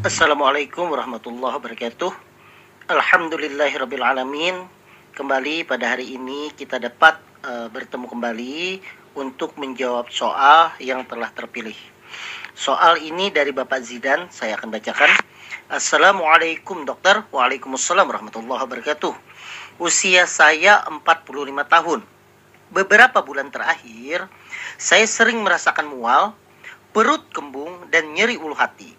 Assalamualaikum warahmatullahi wabarakatuh. Alhamdulillahirrabbilalamin. Kembali pada hari ini kita dapat uh, bertemu kembali untuk menjawab soal yang telah terpilih. Soal ini dari Bapak Zidan, saya akan bacakan. Assalamualaikum dokter. Waalaikumsalam warahmatullahi wabarakatuh. Usia saya 45 tahun. Beberapa bulan terakhir, saya sering merasakan mual, perut kembung, dan nyeri ulu hati.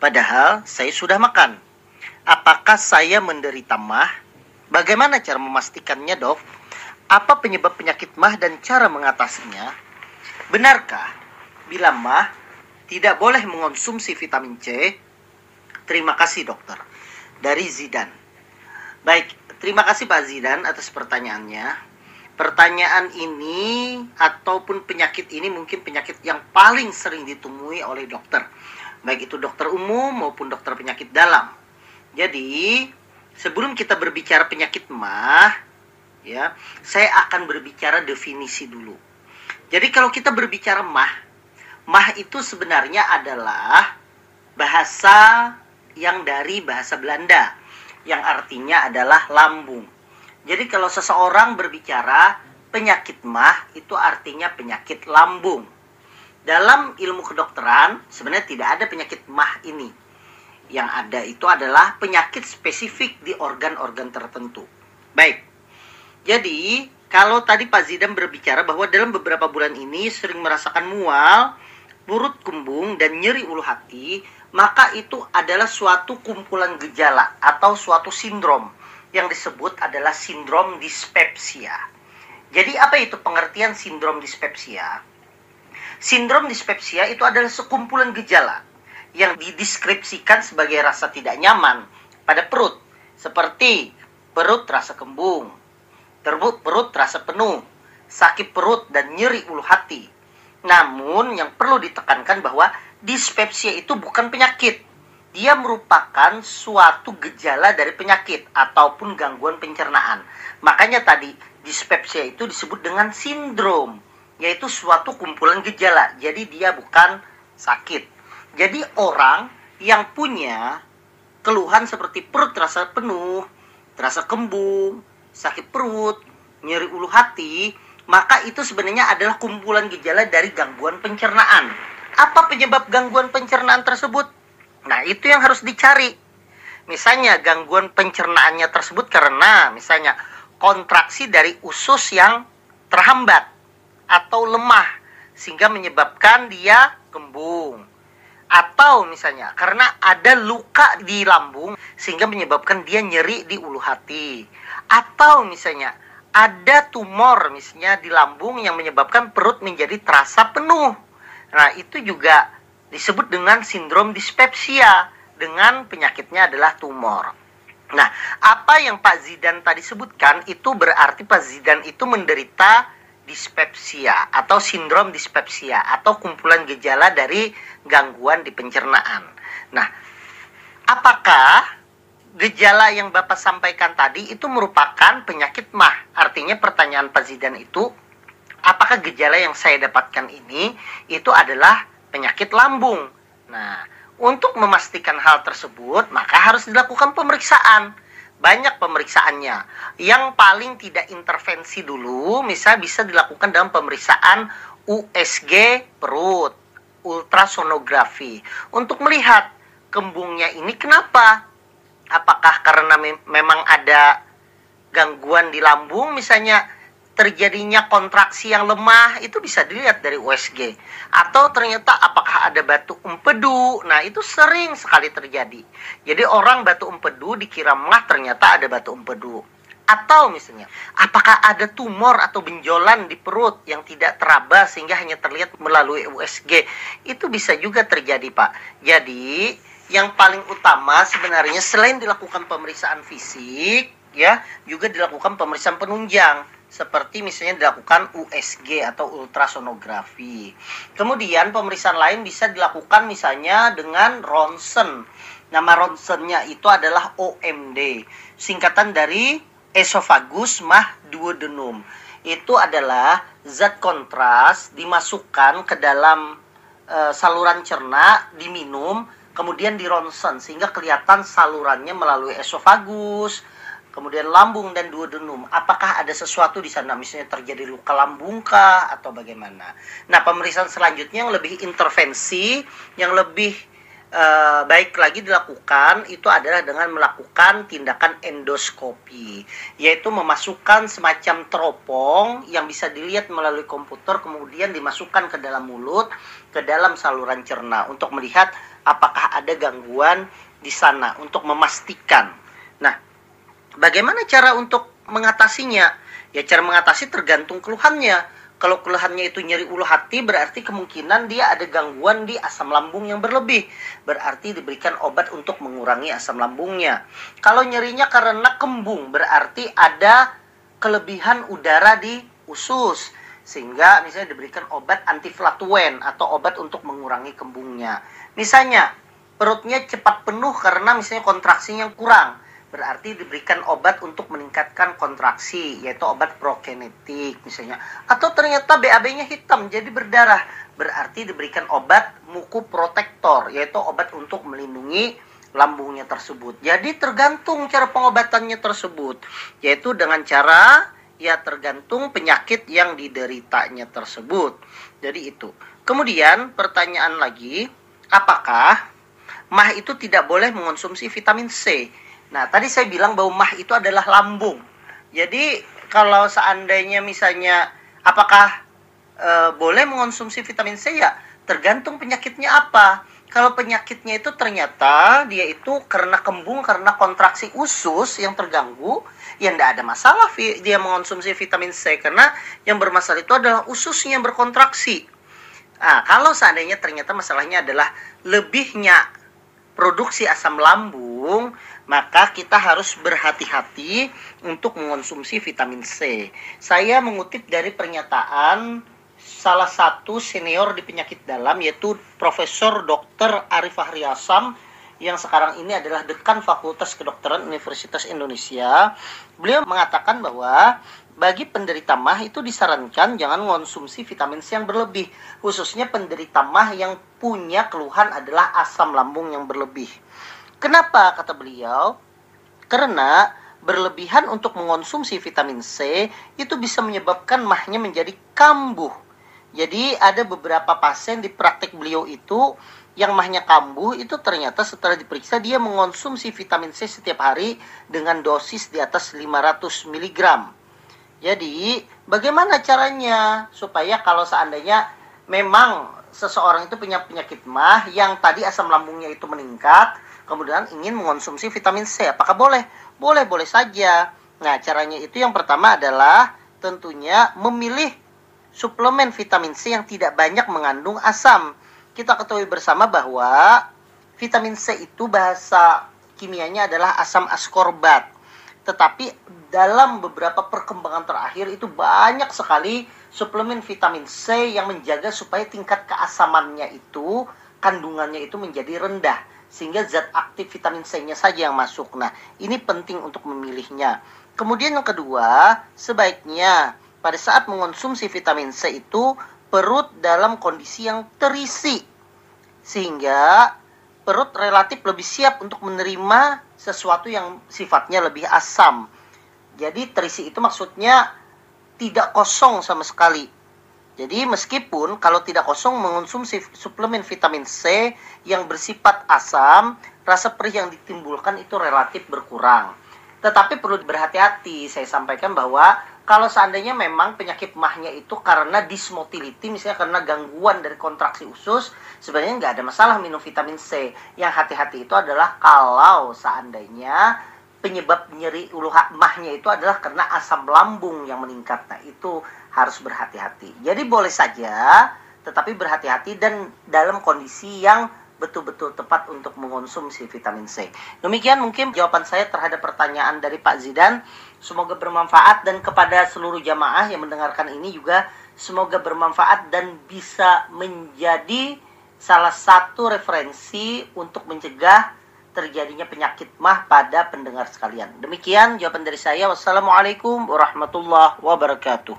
Padahal saya sudah makan. Apakah saya menderita mah? Bagaimana cara memastikannya, dok? Apa penyebab penyakit mah dan cara mengatasinya? Benarkah bila mah tidak boleh mengonsumsi vitamin C? Terima kasih, dokter. Dari Zidan. Baik, terima kasih Pak Zidan atas pertanyaannya. Pertanyaan ini ataupun penyakit ini mungkin penyakit yang paling sering ditemui oleh dokter baik itu dokter umum maupun dokter penyakit dalam. Jadi, sebelum kita berbicara penyakit mah, ya, saya akan berbicara definisi dulu. Jadi kalau kita berbicara mah, mah itu sebenarnya adalah bahasa yang dari bahasa Belanda yang artinya adalah lambung. Jadi kalau seseorang berbicara penyakit mah itu artinya penyakit lambung dalam ilmu kedokteran sebenarnya tidak ada penyakit mah ini. Yang ada itu adalah penyakit spesifik di organ-organ tertentu. Baik. Jadi, kalau tadi Pak Zidan berbicara bahwa dalam beberapa bulan ini sering merasakan mual, perut kembung dan nyeri ulu hati, maka itu adalah suatu kumpulan gejala atau suatu sindrom yang disebut adalah sindrom dispepsia. Jadi apa itu pengertian sindrom dispepsia? Sindrom dispepsia itu adalah sekumpulan gejala yang dideskripsikan sebagai rasa tidak nyaman pada perut, seperti perut terasa kembung, terbut perut terasa penuh, sakit perut dan nyeri ulu hati. Namun yang perlu ditekankan bahwa dispepsia itu bukan penyakit. Dia merupakan suatu gejala dari penyakit ataupun gangguan pencernaan. Makanya tadi dispepsia itu disebut dengan sindrom yaitu suatu kumpulan gejala. Jadi dia bukan sakit. Jadi orang yang punya keluhan seperti perut terasa penuh, terasa kembung, sakit perut, nyeri ulu hati, maka itu sebenarnya adalah kumpulan gejala dari gangguan pencernaan. Apa penyebab gangguan pencernaan tersebut? Nah, itu yang harus dicari. Misalnya gangguan pencernaannya tersebut karena misalnya kontraksi dari usus yang terhambat atau lemah sehingga menyebabkan dia kembung. Atau misalnya karena ada luka di lambung sehingga menyebabkan dia nyeri di ulu hati. Atau misalnya ada tumor misalnya di lambung yang menyebabkan perut menjadi terasa penuh. Nah itu juga disebut dengan sindrom dispepsia. Dengan penyakitnya adalah tumor. Nah apa yang Pak Zidan tadi sebutkan itu berarti Pak Zidan itu menderita dispepsia atau sindrom dispepsia atau kumpulan gejala dari gangguan di pencernaan. Nah, apakah gejala yang Bapak sampaikan tadi itu merupakan penyakit mah? Artinya pertanyaan Pak Zidan itu, apakah gejala yang saya dapatkan ini itu adalah penyakit lambung? Nah, untuk memastikan hal tersebut, maka harus dilakukan pemeriksaan banyak pemeriksaannya. Yang paling tidak intervensi dulu, misal bisa dilakukan dalam pemeriksaan USG perut, ultrasonografi, untuk melihat kembungnya ini kenapa. Apakah karena me memang ada gangguan di lambung, misalnya terjadinya kontraksi yang lemah itu bisa dilihat dari USG atau ternyata apakah ada batu empedu? Nah itu sering sekali terjadi. Jadi orang batu empedu dikira mah ternyata ada batu empedu. Atau misalnya apakah ada tumor atau benjolan di perut yang tidak teraba sehingga hanya terlihat melalui USG itu bisa juga terjadi Pak. Jadi yang paling utama sebenarnya selain dilakukan pemeriksaan fisik ya juga dilakukan pemeriksaan penunjang seperti misalnya dilakukan USG atau ultrasonografi. Kemudian pemeriksaan lain bisa dilakukan misalnya dengan ronsen. Nama ronsennya itu adalah OMD, singkatan dari esophagus mah duodenum. Itu adalah zat kontras dimasukkan ke dalam e, saluran cerna, diminum, kemudian di ronsen sehingga kelihatan salurannya melalui esofagus, kemudian lambung dan duodenum. Apakah ada sesuatu di sana misalnya terjadi luka lambung kah atau bagaimana? Nah, pemeriksaan selanjutnya yang lebih intervensi, yang lebih uh, baik lagi dilakukan itu adalah dengan melakukan tindakan endoskopi yaitu memasukkan semacam teropong yang bisa dilihat melalui komputer kemudian dimasukkan ke dalam mulut ke dalam saluran cerna untuk melihat apakah ada gangguan di sana untuk memastikan nah bagaimana cara untuk mengatasinya ya cara mengatasi tergantung keluhannya kalau keluhannya itu nyeri ulu hati berarti kemungkinan dia ada gangguan di asam lambung yang berlebih. Berarti diberikan obat untuk mengurangi asam lambungnya. Kalau nyerinya karena kembung berarti ada kelebihan udara di usus sehingga misalnya diberikan obat antiflatuen atau obat untuk mengurangi kembungnya. Misalnya perutnya cepat penuh karena misalnya kontraksinya kurang berarti diberikan obat untuk meningkatkan kontraksi yaitu obat prokinetik misalnya. Atau ternyata BAB-nya hitam jadi berdarah. Berarti diberikan obat muku protektor yaitu obat untuk melindungi lambungnya tersebut. Jadi tergantung cara pengobatannya tersebut yaitu dengan cara ya tergantung penyakit yang dideritanya tersebut. Jadi itu. Kemudian pertanyaan lagi apakah mah itu tidak boleh mengonsumsi vitamin C Nah, tadi saya bilang bahwa mah itu adalah lambung. Jadi, kalau seandainya misalnya apakah e, boleh mengonsumsi vitamin C ya? Tergantung penyakitnya apa. Kalau penyakitnya itu ternyata dia itu karena kembung, karena kontraksi usus yang terganggu, ya tidak ada masalah dia mengonsumsi vitamin C karena yang bermasalah itu adalah ususnya yang berkontraksi. Nah, kalau seandainya ternyata masalahnya adalah lebihnya produksi asam lambung, maka kita harus berhati-hati untuk mengonsumsi vitamin C. Saya mengutip dari pernyataan salah satu senior di penyakit dalam yaitu Profesor Dr. Arif Fahri Asam yang sekarang ini adalah dekan Fakultas Kedokteran Universitas Indonesia. Beliau mengatakan bahwa bagi penderita MAH itu disarankan jangan mengonsumsi vitamin C yang berlebih, khususnya penderita MAH yang punya keluhan adalah asam lambung yang berlebih. Kenapa kata beliau? Karena berlebihan untuk mengonsumsi vitamin C itu bisa menyebabkan mahnya menjadi kambuh. Jadi ada beberapa pasien di praktek beliau itu yang mahnya kambuh itu ternyata setelah diperiksa dia mengonsumsi vitamin C setiap hari dengan dosis di atas 500 mg. Jadi bagaimana caranya supaya kalau seandainya memang seseorang itu punya penyakit mah yang tadi asam lambungnya itu meningkat, kemudian ingin mengonsumsi vitamin C. Apakah boleh? Boleh, boleh saja. Nah, caranya itu yang pertama adalah tentunya memilih suplemen vitamin C yang tidak banyak mengandung asam. Kita ketahui bersama bahwa vitamin C itu bahasa kimianya adalah asam askorbat. Tetapi dalam beberapa perkembangan terakhir itu banyak sekali suplemen vitamin C yang menjaga supaya tingkat keasamannya itu kandungannya itu menjadi rendah sehingga zat aktif vitamin C-nya saja yang masuk. Nah, ini penting untuk memilihnya. Kemudian yang kedua, sebaiknya pada saat mengonsumsi vitamin C itu perut dalam kondisi yang terisi sehingga perut relatif lebih siap untuk menerima sesuatu yang sifatnya lebih asam. Jadi terisi itu maksudnya tidak kosong sama sekali jadi meskipun kalau tidak kosong mengonsumsi suplemen vitamin C yang bersifat asam, rasa perih yang ditimbulkan itu relatif berkurang. Tetapi perlu berhati-hati, saya sampaikan bahwa kalau seandainya memang penyakit mahnya itu karena dysmotility, misalnya karena gangguan dari kontraksi usus, sebenarnya nggak ada masalah minum vitamin C. Yang hati-hati itu adalah kalau seandainya penyebab nyeri ulu mahnya itu adalah karena asam lambung yang meningkat. Nah, itu harus berhati-hati. Jadi boleh saja, tetapi berhati-hati dan dalam kondisi yang betul-betul tepat untuk mengonsumsi vitamin C. Demikian mungkin jawaban saya terhadap pertanyaan dari Pak Zidan. Semoga bermanfaat dan kepada seluruh jamaah yang mendengarkan ini juga semoga bermanfaat dan bisa menjadi salah satu referensi untuk mencegah terjadinya penyakit mah pada pendengar sekalian. Demikian jawaban dari saya. Wassalamualaikum warahmatullahi wabarakatuh.